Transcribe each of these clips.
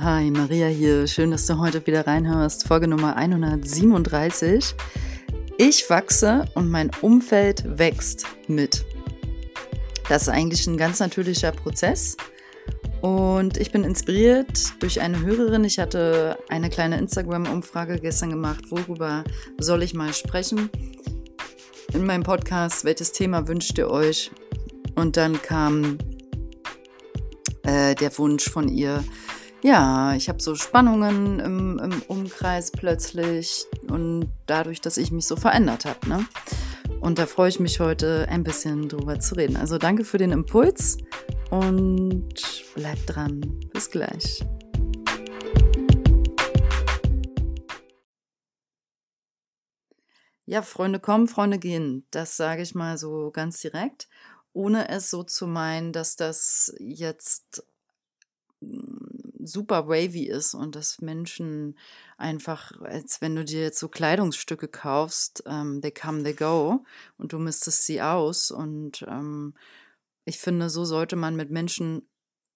Hi, Maria hier. Schön, dass du heute wieder reinhörst. Folge Nummer 137. Ich wachse und mein Umfeld wächst mit. Das ist eigentlich ein ganz natürlicher Prozess. Und ich bin inspiriert durch eine Hörerin. Ich hatte eine kleine Instagram-Umfrage gestern gemacht, worüber soll ich mal sprechen in meinem Podcast, welches Thema wünscht ihr euch? Und dann kam äh, der Wunsch von ihr, ja, ich habe so Spannungen im, im, Umkreis plötzlich und dadurch, dass ich mich so verändert habe. Ne? Und da freue ich mich heute ein bisschen drüber zu reden. Also danke für den Impuls und bleibt dran. Bis gleich. Ja, Freunde kommen, Freunde gehen. Das sage ich mal so ganz direkt, ohne es so zu meinen, dass das jetzt super wavy ist und dass Menschen einfach, als wenn du dir jetzt so Kleidungsstücke kaufst, ähm, they come, they go und du misstest sie aus. Und ähm, ich finde, so sollte man mit Menschen,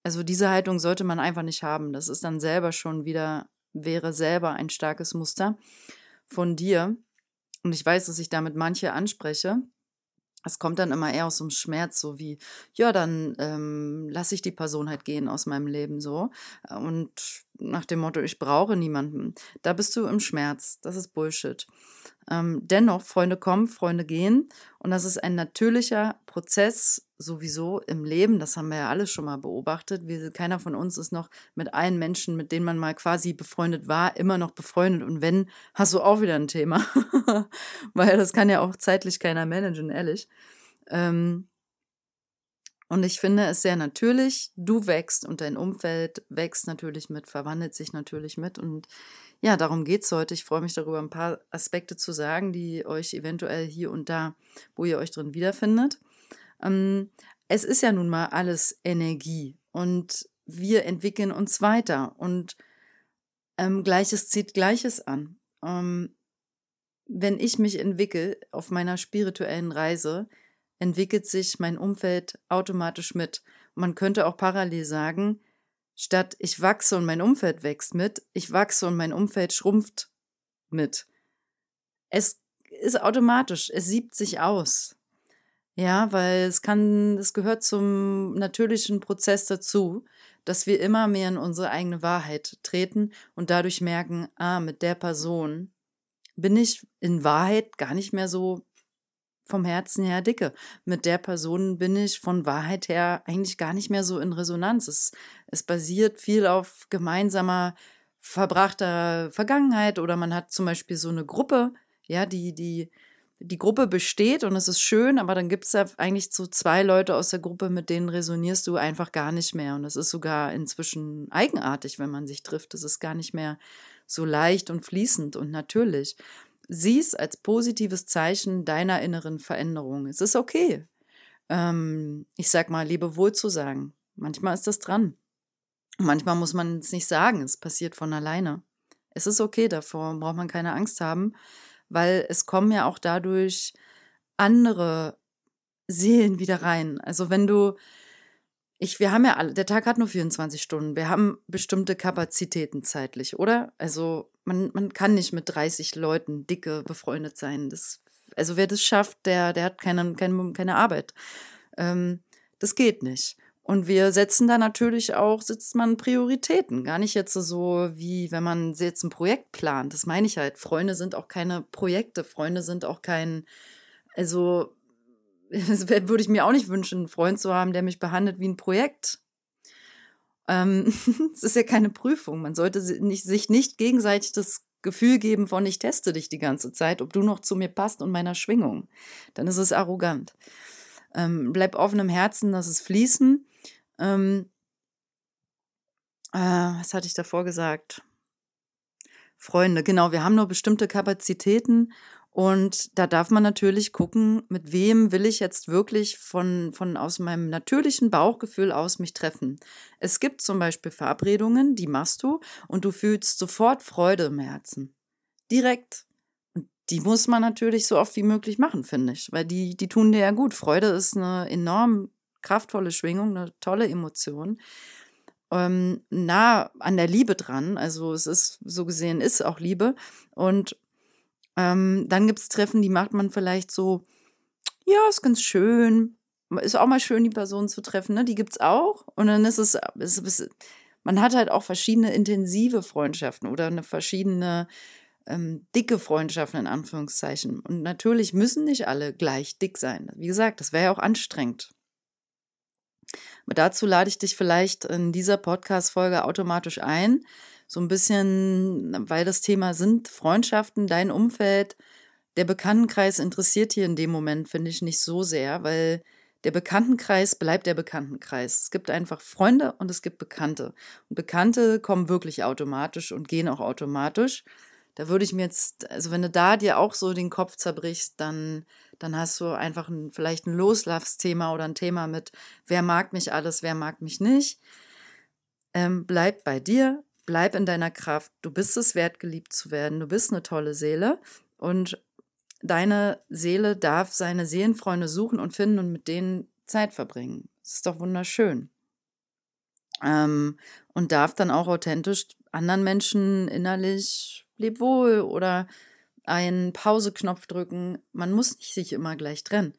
also diese Haltung sollte man einfach nicht haben. Das ist dann selber schon wieder, wäre selber ein starkes Muster von dir und ich weiß, dass ich damit manche anspreche. Es kommt dann immer eher aus so einem Schmerz, so wie, ja, dann ähm, lasse ich die Person halt gehen aus meinem Leben so. Und nach dem Motto, ich brauche niemanden. Da bist du im Schmerz. Das ist Bullshit. Ähm, dennoch, Freunde kommen, Freunde gehen. Und das ist ein natürlicher Prozess sowieso im Leben. Das haben wir ja alle schon mal beobachtet. Wir, keiner von uns ist noch mit allen Menschen, mit denen man mal quasi befreundet war, immer noch befreundet. Und wenn, hast du auch wieder ein Thema. Weil das kann ja auch zeitlich keiner managen, ehrlich. Ähm, und ich finde es sehr natürlich. Du wächst und dein Umfeld wächst natürlich mit, verwandelt sich natürlich mit. Und ja, darum geht es heute. Ich freue mich darüber, ein paar Aspekte zu sagen, die euch eventuell hier und da, wo ihr euch drin wiederfindet. Ähm, es ist ja nun mal alles Energie und wir entwickeln uns weiter und ähm, Gleiches zieht Gleiches an. Ähm, wenn ich mich entwickle auf meiner spirituellen Reise, entwickelt sich mein Umfeld automatisch mit. Man könnte auch parallel sagen, Statt ich wachse und mein Umfeld wächst mit, ich wachse und mein Umfeld schrumpft mit. Es ist automatisch, es siebt sich aus. Ja, weil es kann, es gehört zum natürlichen Prozess dazu, dass wir immer mehr in unsere eigene Wahrheit treten und dadurch merken, ah, mit der Person bin ich in Wahrheit gar nicht mehr so vom Herzen her dicke. Mit der Person bin ich von Wahrheit her eigentlich gar nicht mehr so in Resonanz. Es, es basiert viel auf gemeinsamer verbrachter Vergangenheit oder man hat zum Beispiel so eine Gruppe, ja, die, die, die Gruppe besteht und es ist schön, aber dann gibt es ja eigentlich so zwei Leute aus der Gruppe, mit denen resonierst du einfach gar nicht mehr. Und das ist sogar inzwischen eigenartig, wenn man sich trifft. Das ist gar nicht mehr so leicht und fließend und natürlich. Sieh es als positives Zeichen deiner inneren Veränderung. Es ist okay. Ähm, ich sag mal, liebe wohl zu sagen. Manchmal ist das dran. Manchmal muss man es nicht sagen. Es passiert von alleine. Es ist okay, davor braucht man keine Angst haben, weil es kommen ja auch dadurch andere Seelen wieder rein. Also wenn du ich, wir haben ja alle, der Tag hat nur 24 Stunden. Wir haben bestimmte Kapazitäten zeitlich, oder? Also man, man kann nicht mit 30 Leuten dicke befreundet sein. Das, also wer das schafft, der, der hat keine, keine, keine Arbeit. Ähm, das geht nicht. Und wir setzen da natürlich auch, setzt man Prioritäten. Gar nicht jetzt so, wie wenn man jetzt ein Projekt plant. Das meine ich halt. Freunde sind auch keine Projekte. Freunde sind auch kein, also das würde ich mir auch nicht wünschen, einen Freund zu haben, der mich behandelt wie ein Projekt. Ähm, es ist ja keine Prüfung. Man sollte nicht, sich nicht gegenseitig das Gefühl geben von, ich teste dich die ganze Zeit, ob du noch zu mir passt und meiner Schwingung. Dann ist es arrogant. Ähm, bleib offen im Herzen, lass es fließen. Ähm, äh, was hatte ich davor gesagt? Freunde, genau, wir haben nur bestimmte Kapazitäten und da darf man natürlich gucken, mit wem will ich jetzt wirklich von, von aus meinem natürlichen Bauchgefühl aus mich treffen. Es gibt zum Beispiel Verabredungen, die machst du und du fühlst sofort Freude im Herzen. Direkt. Und die muss man natürlich so oft wie möglich machen, finde ich, weil die, die tun dir ja gut. Freude ist eine enorm kraftvolle Schwingung, eine tolle Emotion. ähm, nah an der Liebe dran. Also es ist so gesehen, ist auch Liebe. Und ähm, dann gibt es Treffen, die macht man vielleicht so, ja, ist ganz schön. Ist auch mal schön, die Person zu treffen, ne? Die es auch. Und dann ist es, ist, ist, man hat halt auch verschiedene intensive Freundschaften oder eine verschiedene ähm, dicke Freundschaften in Anführungszeichen. Und natürlich müssen nicht alle gleich dick sein. Wie gesagt, das wäre ja auch anstrengend. Aber dazu lade ich dich vielleicht in dieser Podcast-Folge automatisch ein. So ein bisschen, weil das Thema sind Freundschaften, dein Umfeld. Der Bekanntenkreis interessiert hier in dem Moment, finde ich, nicht so sehr, weil der Bekanntenkreis bleibt der Bekanntenkreis. Es gibt einfach Freunde und es gibt Bekannte. Und Bekannte kommen wirklich automatisch und gehen auch automatisch da würde ich mir jetzt, also wenn du da dir auch so den Kopf zerbrichst, dann, dann hast du einfach ein, vielleicht ein Loslaufsthema oder ein Thema mit, wer mag mich alles, wer mag mich nicht. Ähm, bleib bei dir, bleib in deiner Kraft. Du bist es wert, geliebt zu werden. Du bist eine tolle Seele und deine Seele darf seine Seelenfreunde suchen und finden und mit denen Zeit verbringen. Das ist doch wunderschön. Ähm, und darf dann auch authentisch anderen Menschen innerlich leb wohl oder einen Pauseknopf drücken. Man muss nicht sich immer gleich trennen.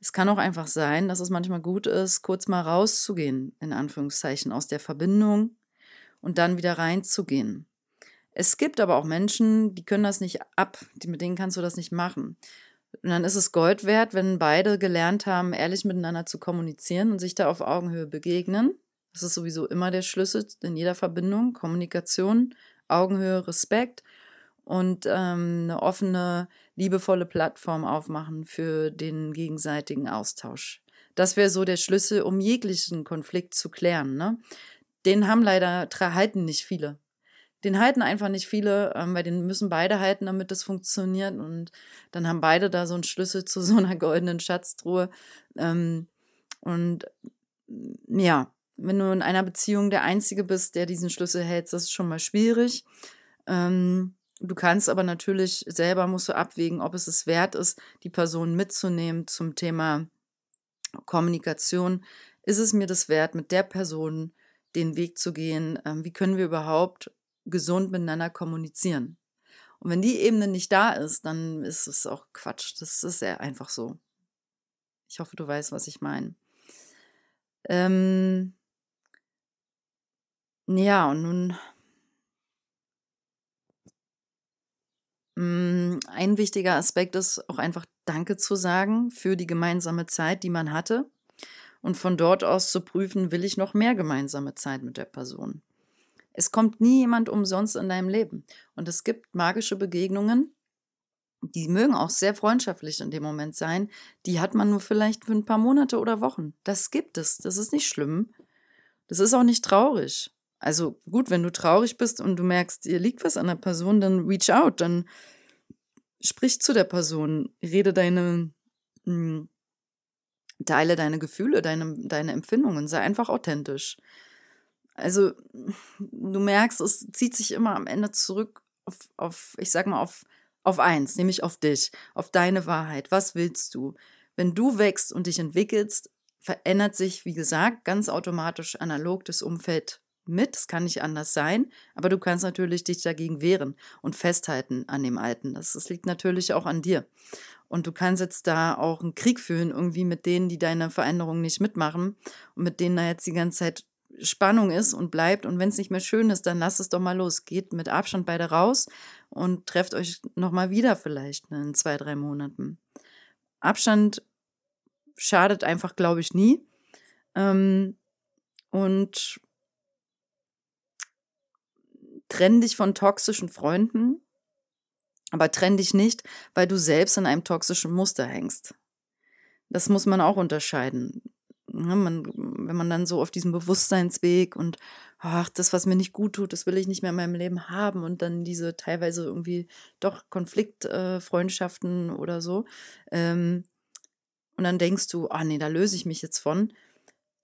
Es kann auch einfach sein, dass es manchmal gut ist, kurz mal rauszugehen, in Anführungszeichen, aus der Verbindung und dann wieder reinzugehen. Es gibt aber auch Menschen, die können das nicht ab, mit denen kannst du das nicht machen. Und dann ist es Gold wert, wenn beide gelernt haben, ehrlich miteinander zu kommunizieren und sich da auf Augenhöhe begegnen. Das ist sowieso immer der Schlüssel in jeder Verbindung. Kommunikation, Augenhöhe, Respekt und ähm, eine offene, liebevolle Plattform aufmachen für den gegenseitigen Austausch. Das wäre so der Schlüssel, um jeglichen Konflikt zu klären. Ne? Den haben leider, halten nicht viele. Den halten einfach nicht viele, ähm, weil den müssen beide halten, damit das funktioniert. Und dann haben beide da so einen Schlüssel zu so einer goldenen Schatztruhe. Ähm, und ja, wenn du in einer Beziehung der Einzige bist, der diesen Schlüssel hält, das ist schon mal schwierig. Ähm, Du kannst aber natürlich selber musst du abwägen, ob es es wert ist, die Person mitzunehmen zum Thema Kommunikation. Ist es mir das wert, mit der Person den Weg zu gehen? Ähm, wie können wir überhaupt gesund miteinander kommunizieren? Und wenn die Ebene nicht da ist, dann ist es auch Quatsch. Das ist ja einfach so. Ich hoffe, du weißt, was ich meine. Ähm ja, und nun Mm, ein wichtiger Aspekt ist auch einfach Danke zu sagen für die gemeinsame Zeit, die man hatte und von dort aus zu prüfen, will ich noch mehr gemeinsame Zeit mit der Person. Es kommt nie jemand umsonst in deinem Leben und es gibt magische Begegnungen, die mögen auch sehr freundschaftlich in dem Moment sein, die hat man nur vielleicht für ein paar Monate oder Wochen. Das gibt es, das ist nicht schlimm. Das ist auch nicht traurig. Also gut, wenn du traurig bist und du merkst, dir liegt was an der Person, dann reach out, dann sprich zu der Person, rede deine, hm, teile deine Gefühle, deine, deine Empfindungen, sei einfach authentisch. Also du merkst, es zieht sich immer am Ende zurück auf, auf ich sag mal, auf, auf eins, nämlich auf dich, auf deine Wahrheit. Was willst du? Wenn du wächst und dich entwickelst, verändert sich, wie gesagt, ganz automatisch analog das Umfeld mit, es kann nicht anders sein, aber du kannst natürlich dich dagegen wehren und festhalten an dem Alten. Das, das liegt natürlich auch an dir. Und du kannst jetzt da auch einen Krieg führen, irgendwie mit denen, die deine Veränderung nicht mitmachen und mit denen da jetzt die ganze Zeit Spannung ist und bleibt. Und wenn es nicht mehr schön ist, dann lass es doch mal los. Geht mit Abstand beide raus und trefft euch nochmal wieder vielleicht in zwei, drei Monaten. Abstand schadet einfach, glaube ich, nie. Ähm, und Trenn dich von toxischen Freunden, aber trenn dich nicht, weil du selbst in einem toxischen Muster hängst. Das muss man auch unterscheiden. Ja, man, wenn man dann so auf diesem Bewusstseinsweg und ach, das, was mir nicht gut tut, das will ich nicht mehr in meinem Leben haben und dann diese teilweise irgendwie doch Konfliktfreundschaften äh, oder so. Ähm, und dann denkst du, ah nee, da löse ich mich jetzt von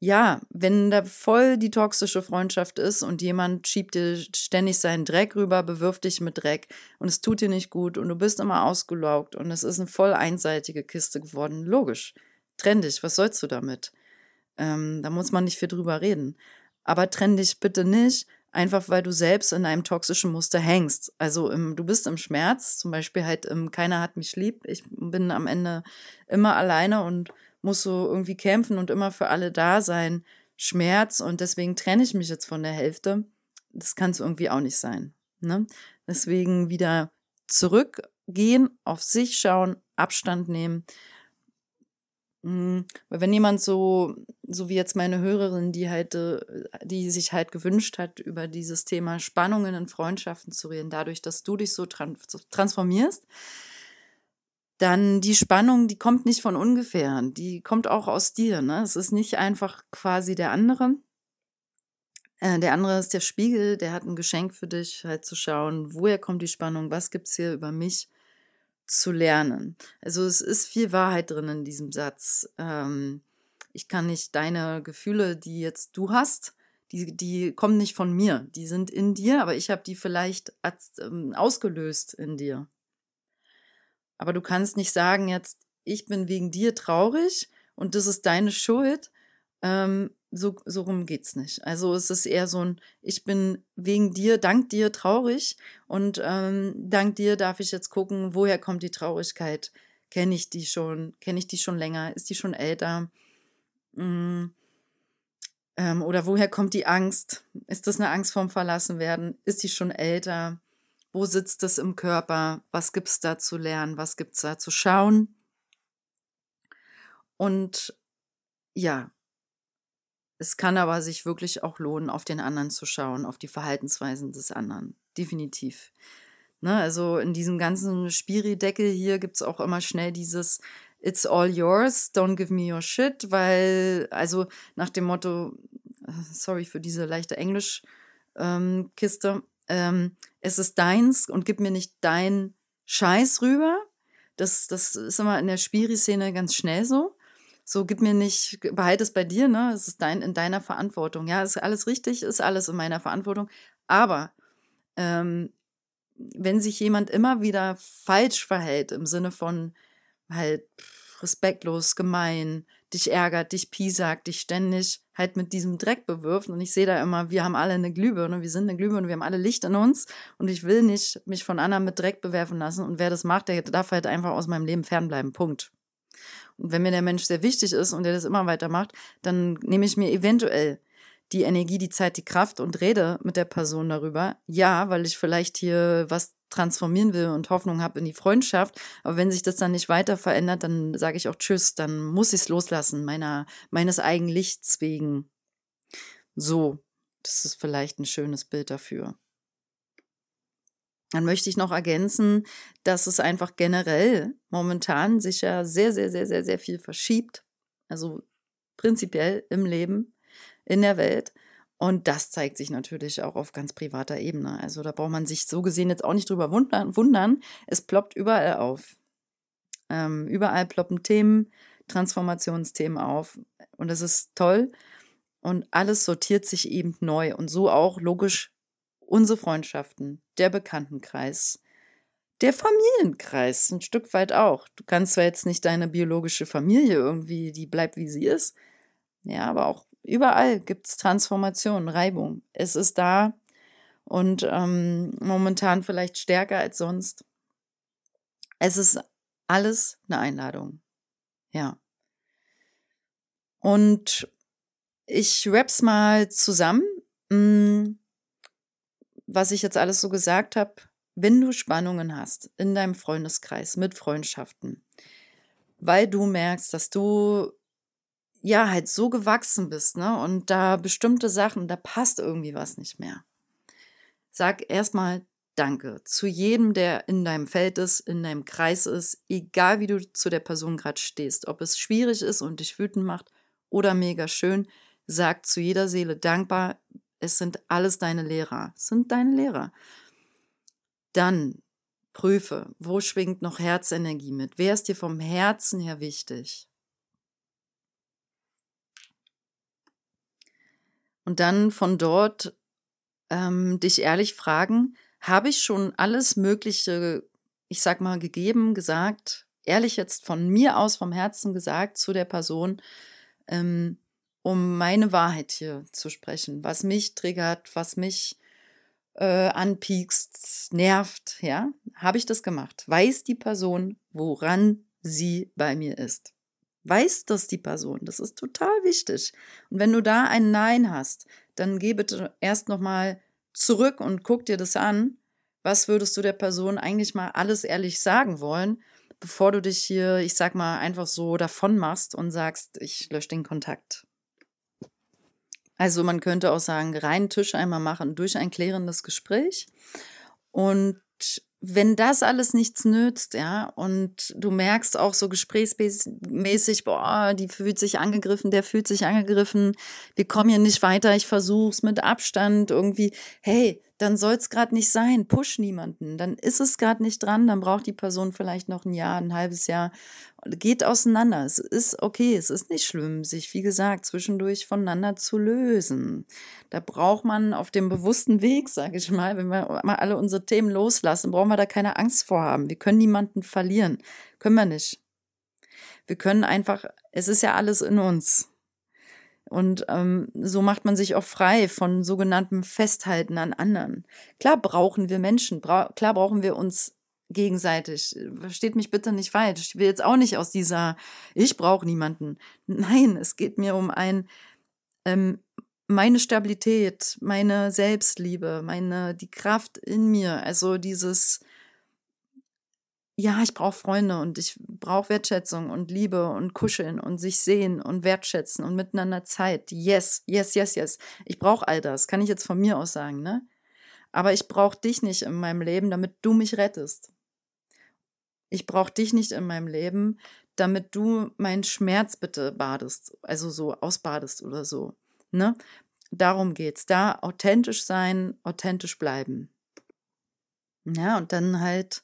ja, wenn da voll die toxische Freundschaft ist und jemand schiebt dir ständig seinen Dreck rüber, bewirft dich mit Dreck und es tut dir nicht gut und du bist immer ausgelaugt und es ist eine voll einseitige Kiste geworden, logisch. Trenn dich, was sollst du damit? Ähm, da muss man nicht viel drüber reden. Aber trenn dich bitte nicht, einfach weil du selbst in einem toxischen Muster hängst. Also im, du bist im Schmerz, zum Beispiel halt im Keiner hat mich lieb. Ich bin am Ende immer alleine und muss so irgendwie kämpfen und immer für alle da sein. Schmerz und deswegen trenne ich mich jetzt von der Hälfte. Das kann es irgendwie auch nicht sein. Ne? Deswegen wieder zurückgehen, auf sich schauen, Abstand nehmen Mhm. Weil wenn jemand so, so wie jetzt meine Hörerin, die halt, äh, die sich halt gewünscht hat, über dieses Thema Spannungen in Freundschaften zu reden, dadurch, dass du dich so transformierst, dann die Spannung, die kommt nicht von ungefähr, die kommt auch aus dir. Ne? Es ist nicht einfach quasi der andere. Äh, der andere ist der Spiegel, der hat ein Geschenk für dich, halt zu schauen, woher kommt die Spannung, was gibt es hier über mich zu lernen. Also es ist viel Wahrheit drin in diesem Satz. Ähm, ich kann nicht deine Gefühle, die jetzt du hast, die, die kommen nicht von mir. Die sind in dir, aber ich habe die vielleicht ähm, ausgelöst in dir. Aber du kannst nicht sagen jetzt, ich bin wegen dir traurig und das ist deine Schuld. Ähm, so, so rum geht's nicht. Also es ist eher so ein, ich bin wegen dir, dank dir traurig und ähm, dank dir darf ich jetzt gucken, woher kommt die Traurigkeit? Kenne ich die schon? Kenne ich die schon länger? Ist die schon älter? Ähm, oder woher kommt die Angst? Ist das eine Angst vorm Verlassenwerden? Ist die schon älter? Wo sitzt das im Körper? Was gibt's da zu lernen? Was gibt's da zu schauen? Und ja, es kann aber sich wirklich auch lohnen, auf den anderen zu schauen, auf die Verhaltensweisen des anderen. Definitiv. Ne, also in diesem ganzen Spiri-Deckel hier gibt es auch immer schnell dieses It's all yours, don't give me your shit, weil, also nach dem Motto, äh, sorry für diese leichte Englisch-Kiste, ähm, ähm, es ist deins und gib mir nicht dein Scheiß rüber. Das, das ist immer in der Spiri-Szene ganz schnell so so gib mir nicht, behalte es bei dir, ne? Es ist dein, in deiner Verantwortung. Ja, ist alles richtig, ist alles in meiner Verantwortung. Aber ähm, wenn sich jemand immer wieder falsch verhält, im Sinne von halt respektlos, gemein, dich ärgert, dich piesackt, dich ständig halt mit diesem Dreck bewirft. Und ich sehe da immer, wir haben alle eine Glühbirne, wir sind eine Glühbirne, wir haben alle Licht in uns. Und ich will nicht mich von anderen mit Dreck bewerfen lassen. Und wer das macht, der darf halt einfach aus meinem Leben fernbleiben. Punkt. Und wenn mir der Mensch sehr wichtig ist und der das immer weitermacht, dann nehme ich mir eventuell die Energie, die Zeit, die Kraft und rede mit der Person darüber. Ja, weil ich vielleicht hier was transformieren will und Hoffnung habe in die Freundschaft. Aber wenn sich das dann nicht weiter verändert, dann sage ich auch Tschüss, dann muss ich es loslassen, meiner, meines eigenen Lichts wegen. So, das ist vielleicht ein schönes Bild dafür. Dann möchte ich noch ergänzen, dass es einfach generell momentan sich ja sehr, sehr, sehr, sehr, sehr viel verschiebt. Also prinzipiell im Leben, in der Welt. Und das zeigt sich natürlich auch auf ganz privater Ebene. Also da braucht man sich so gesehen jetzt auch nicht drüber wundern. Es ploppt überall auf. Ähm, überall ploppen Themen, Transformationsthemen auf. Und das ist toll. Und alles sortiert sich eben neu. Und so auch logisch unsere Freundschaften, der Bekanntenkreis, der Familienkreis, ein Stück weit auch. Du kannst zwar jetzt nicht deine biologische Familie irgendwie, die bleibt wie sie ist, ja, aber auch überall gibt es Transformation, Reibung. Es ist da und ähm, momentan vielleicht stärker als sonst. Es ist alles eine Einladung. Ja. Und ich rap's mal zusammen. Hm, was ich jetzt alles so gesagt habe, wenn du Spannungen hast in deinem Freundeskreis mit Freundschaften, weil du merkst, dass du ja halt so gewachsen bist, ne? Und da bestimmte Sachen, da passt irgendwie was nicht mehr. Sag erstmal Danke zu jedem, der in deinem Feld ist, in deinem Kreis ist, egal wie du zu der Person gerade stehst, ob es schwierig ist und dich wütend macht oder mega schön, sag zu jeder Seele dankbar, es sind alles deine Lehrer. Es sind deine Lehrer. Dann prüfe, wo schwingt noch Herzenergie mit? Wer ist dir vom Herzen her wichtig? Und dann von dort ähm, dich ehrlich fragen, habe ich schon alles Mögliche, ich sag mal, gegeben, gesagt, ehrlich jetzt von mir aus vom Herzen gesagt zu der Person, ähm, um meine Wahrheit hier zu sprechen, was mich triggert, was mich äh, anpiekst, nervt, ja, habe ich das gemacht. Weiß die Person, woran sie bei mir ist. Weiß das die Person. Das ist total wichtig. Und wenn du da ein Nein hast, dann geh bitte erst nochmal zurück und guck dir das an. Was würdest du der Person eigentlich mal alles ehrlich sagen wollen, bevor du dich hier, ich sag mal, einfach so davon machst und sagst, ich lösche den Kontakt. Also man könnte auch sagen, reinen Tisch einmal machen durch ein klärendes Gespräch und wenn das alles nichts nützt, ja, und du merkst auch so gesprächsmäßig, boah, die fühlt sich angegriffen, der fühlt sich angegriffen, wir kommen hier nicht weiter, ich versuch's mit Abstand irgendwie, hey, dann soll's gerade nicht sein, push niemanden, dann ist es gerade nicht dran, dann braucht die Person vielleicht noch ein Jahr, ein halbes Jahr, geht auseinander. Es ist okay, es ist nicht schlimm, sich, wie gesagt, zwischendurch voneinander zu lösen. Da braucht man auf dem bewussten Weg, sage ich mal, wenn wir mal alle unsere Themen loslassen, brauchen wir da keine Angst vor haben. Wir können niemanden verlieren. Können wir nicht. Wir können einfach, es ist ja alles in uns. Und ähm, so macht man sich auch frei von sogenanntem Festhalten an anderen. Klar brauchen wir Menschen, bra klar brauchen wir uns gegenseitig. Versteht mich bitte nicht falsch. Ich will jetzt auch nicht aus dieser, ich brauche niemanden. Nein, es geht mir um ein, ähm, meine Stabilität, meine Selbstliebe, meine, die Kraft in mir. Also dieses, ja, ich brauche Freunde und ich brauche Wertschätzung und Liebe und Kuscheln und sich sehen und wertschätzen und miteinander Zeit. Yes, yes, yes, yes. Ich brauche all das, kann ich jetzt von mir aus sagen, ne? Aber ich brauche dich nicht in meinem Leben, damit du mich rettest. Ich brauche dich nicht in meinem Leben, damit du meinen Schmerz bitte badest, also so ausbadest oder so. Ne? Darum geht's. Da authentisch sein, authentisch bleiben. Ja, und dann halt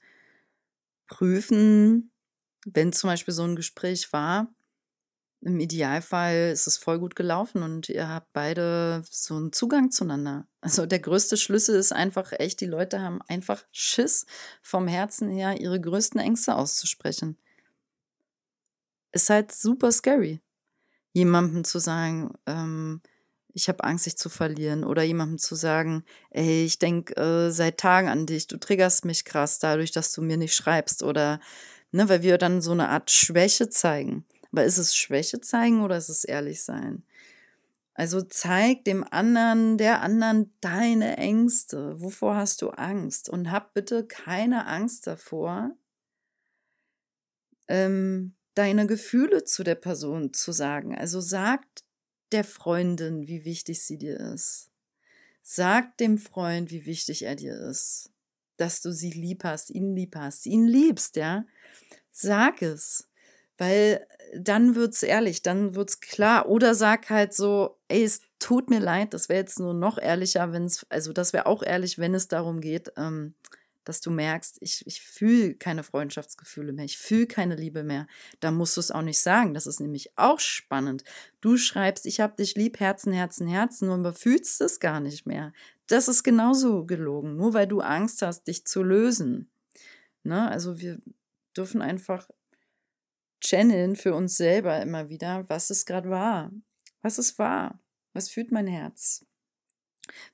prüfen, wenn zum Beispiel so ein Gespräch war, im Idealfall ist es voll gut gelaufen und ihr habt beide so einen Zugang zueinander. Also der größte Schlüssel ist einfach echt, die Leute haben einfach Schiss vom Herzen her, ihre größten Ängste auszusprechen. Ist halt super scary, jemandem zu sagen, ähm, ich habe Angst, dich zu verlieren. Oder jemandem zu sagen, ey, ich denke äh, seit Tagen an dich, du triggerst mich krass dadurch, dass du mir nicht schreibst. Oder, ne, weil wir dann so eine Art Schwäche zeigen. Aber ist es Schwäche zeigen oder ist es ehrlich sein? Also zeig dem anderen, der anderen deine Ängste. Wovor hast du Angst? Und hab bitte keine Angst davor, ähm, deine Gefühle zu der Person zu sagen. Also sag der Freundin, wie wichtig sie dir ist. Sag dem Freund, wie wichtig er dir ist. Dass du sie lieb hast, ihn lieb hast, ihn liebst, ja. Sag es. Weil dann wird's ehrlich, dann wird's klar. Oder sag halt so, ey, es tut mir leid, das wäre jetzt nur noch ehrlicher, wenn es, also das wäre auch ehrlich, wenn es darum geht, ähm, dass du merkst, ich, ich fühle keine Freundschaftsgefühle mehr, ich fühle keine Liebe mehr. Da musst du es auch nicht sagen. Das ist nämlich auch spannend. Du schreibst, ich habe dich lieb, Herzen, Herzen, Herzen, aber fühlst es gar nicht mehr. Das ist genauso gelogen, nur weil du Angst hast, dich zu lösen. Ne? Also wir dürfen einfach channeln für uns selber immer wieder, was es gerade war. Was es war. Was fühlt mein Herz?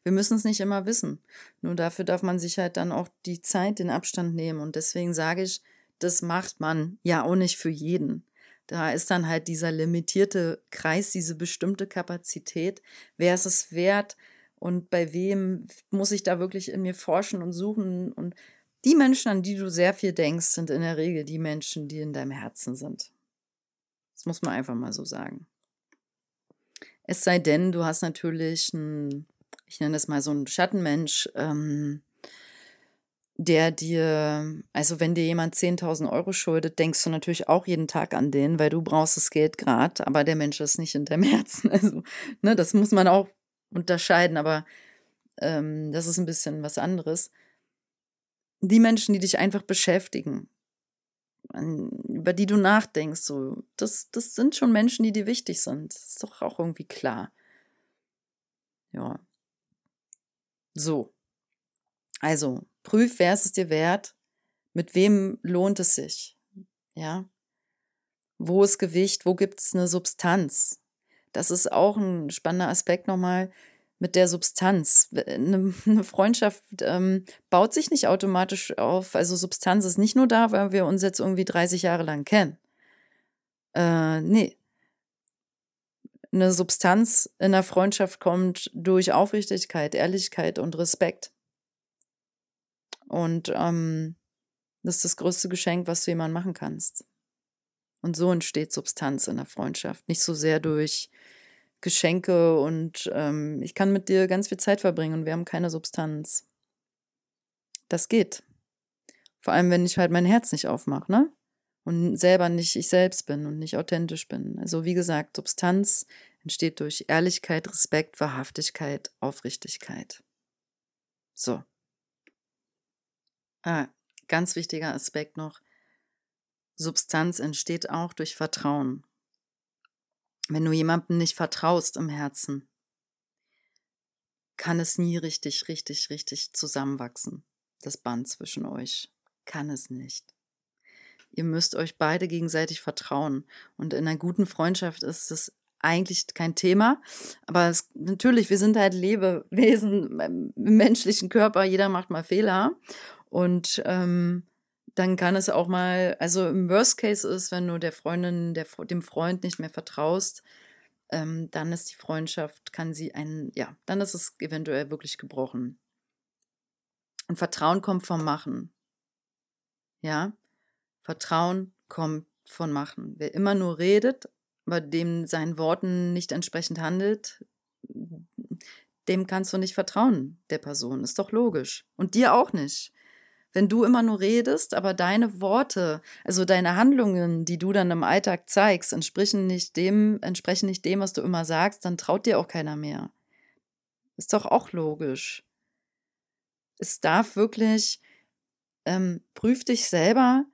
Wir müssen es nicht immer wissen. Nur dafür darf man sich halt dann auch die Zeit, den Abstand nehmen. Und deswegen sage ich, das macht man ja auch nicht für jeden. Da ist dann halt dieser limitierte Kreis, diese bestimmte Kapazität. Wer ist es wert und bei wem muss ich da wirklich in mir forschen und suchen? Und die Menschen, an die du sehr viel denkst, sind in der Regel die Menschen, die in deinem Herzen sind. Das muss man einfach mal so sagen. Es sei denn, du hast natürlich einen, ich nenne das mal so einen Schattenmensch, ähm, der dir, also wenn dir jemand 10.000 Euro schuldet, denkst du natürlich auch jeden Tag an den, weil du brauchst das Geld gerade, aber der Mensch ist nicht in deinem Herzen. Also, ne, das muss man auch unterscheiden, aber ähm, das ist ein bisschen was anderes die Menschen, die dich einfach beschäftigen, über die du nachdenkst, so, das, das sind schon Menschen, die dir wichtig sind. Das ist doch auch irgendwie klar. Ja. So. Also, prüf, wer ist es dir wert? Mit wem lohnt es sich? Ja. Wo ist Gewicht? Wo gibt es eine Substanz? das ist auch ein spannender Aspekt nochmal mit der Substanz. Eine, eine Freundschaft ähm, baut sich nicht automatisch auf. Also Substanz ist nicht nur da, weil wir uns jetzt irgendwie 30 Jahre lang kennen. Äh, nee. Eine Substanz in der Freundschaft kommt durch Aufrichtigkeit, Ehrlichkeit und Respekt. Und ähm, das ist das größte Geschenk, was du jemandem machen kannst. Und so entsteht Substanz in der Freundschaft. Nicht so sehr durch Geschenke und ähm, ich kann mit dir ganz viel Zeit verbringen und wir haben keine Substanz. Das geht. Vor allem, wenn ich halt mein Herz nicht aufmache, ne? Und selber nicht ich selbst bin und nicht authentisch bin. Also wie gesagt, Substanz entsteht durch Ehrlichkeit, Respekt, Wahrhaftigkeit, Aufrichtigkeit. So. Ah, ganz wichtiger Aspekt noch. Substanz entsteht auch durch Vertrauen wenn du jemandem nicht vertraust im Herzen, kann es nie richtig, richtig, richtig zusammenwachsen. Das Band zwischen euch kann es nicht. Ihr müsst euch beide gegenseitig vertrauen. Und in einer guten Freundschaft ist es eigentlich kein Thema. Aber es, natürlich, wir sind halt Lebewesen im menschlichen Körper. Jeder macht mal Fehler. Und ähm, dann kann es auch mal, also im Worst Case ist, wenn du der Freundin, der, dem Freund nicht mehr vertraust, ähm, dann ist die Freundschaft, kann sie ein, ja, dann ist es eventuell wirklich gebrochen. Und Vertrauen kommt vom Machen. Ja, Vertrauen kommt von Machen. Wer immer nur redet, aber dem seinen Worten nicht entsprechend handelt, dem kannst du nicht vertrauen, der Person. Ist doch logisch. Und dir auch nicht. Wenn du immer nur redest, aber deine Worte, also deine Handlungen, die du dann im Alltag zeigst, entsprechen nicht dem, entsprechen nicht dem, was du immer sagst, dann traut dir auch keiner mehr. Ist doch auch logisch. Es darf wirklich, ähm, prüf dich selber,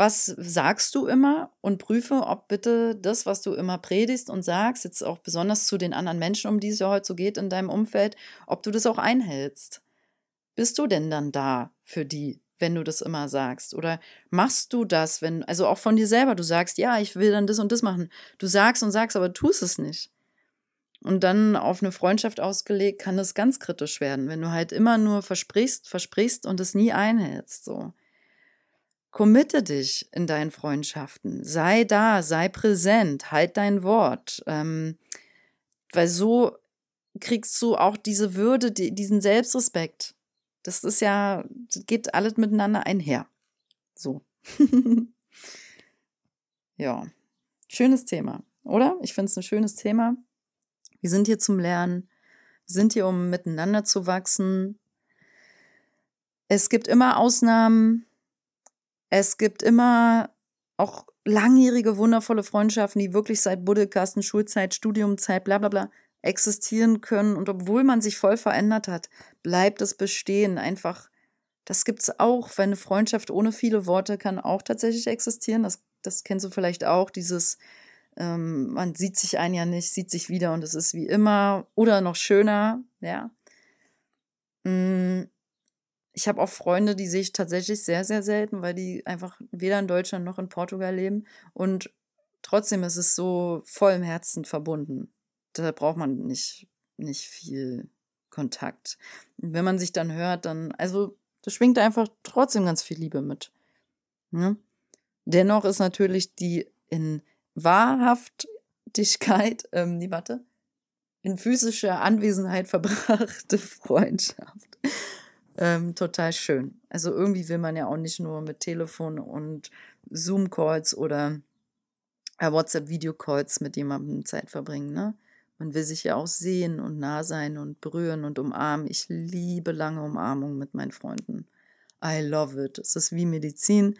was sagst du immer und prüfe, ob bitte das, was du immer predigst und sagst, jetzt auch besonders zu den anderen Menschen, um die es ja heute so geht in deinem Umfeld, ob du das auch einhältst. Bist du denn dann da für die, wenn du das immer sagst? Oder machst du das, wenn, also auch von dir selber, du sagst, ja, ich will dann das und das machen. Du sagst und sagst, aber tust es nicht. Und dann auf eine Freundschaft ausgelegt, kann das ganz kritisch werden, wenn du halt immer nur versprichst, versprichst und es nie einhältst, so. Committe dich in deinen Freundschaften. Sei da, sei präsent, halt dein Wort. Ähm, weil so kriegst du auch diese Würde, die, diesen Selbstrespekt. Das ist ja, das geht alles miteinander einher. So. ja, schönes Thema, oder? Ich finde es ein schönes Thema. Wir sind hier zum Lernen, sind hier, um miteinander zu wachsen. Es gibt immer Ausnahmen. Es gibt immer auch langjährige, wundervolle Freundschaften, die wirklich seit Buddelkasten, Schulzeit, Studiumzeit, bla bla bla existieren können. Und obwohl man sich voll verändert hat, bleibt es bestehen. Einfach, das gibt es auch. Weil eine Freundschaft ohne viele Worte kann auch tatsächlich existieren. Das, das kennst du vielleicht auch, dieses, ähm, man sieht sich ein Jahr nicht, sieht sich wieder und es ist wie immer oder noch schöner, ja. Mm, ich habe auch Freunde, die sehe ich tatsächlich sehr, sehr selten, weil die einfach weder in Deutschland noch in Portugal leben. Und trotzdem ist es so voll im Herzen verbunden da braucht man nicht, nicht viel Kontakt. Und wenn man sich dann hört, dann, also da schwingt einfach trotzdem ganz viel Liebe mit. Ne? Dennoch ist natürlich die in Wahrhaftigkeit, ähm, die warte, in physischer Anwesenheit verbrachte Freundschaft ähm, total schön. Also irgendwie will man ja auch nicht nur mit Telefon und Zoom-Calls oder äh, WhatsApp-Video-Calls mit jemandem Zeit verbringen, ne? Man will sich ja auch sehen und nah sein und berühren und umarmen. Ich liebe lange Umarmung mit meinen Freunden. I love it. Es ist wie Medizin.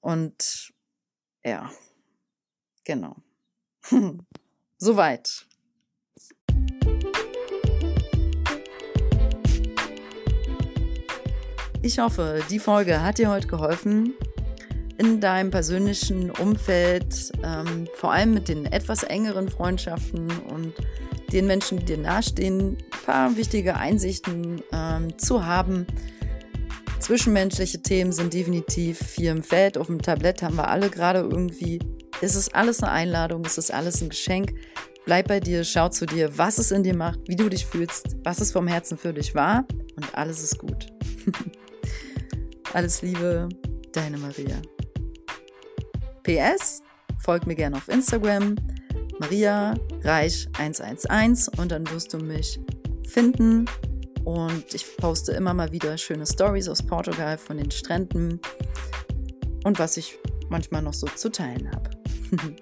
Und ja, genau. Soweit. Ich hoffe, die Folge hat dir heute geholfen, in deinem persönlichen Umfeld, ähm, vor allem mit den etwas engeren Freundschaften und den Menschen, die dir nahestehen, ein paar wichtige Einsichten ähm, zu haben. Zwischenmenschliche Themen sind definitiv hier im Feld. Auf dem Tablett haben wir alle gerade irgendwie. Es ist alles eine Einladung, es ist alles ein Geschenk. Bleib bei dir, schau zu dir, was es in dir macht, wie du dich fühlst, was es vom Herzen für dich war und alles ist gut. alles Liebe, deine Maria. PS, folg mir gerne auf Instagram, Maria Reich 111 und dann wirst du mich finden und ich poste immer mal wieder schöne Stories aus Portugal von den Stränden und was ich manchmal noch so zu teilen habe.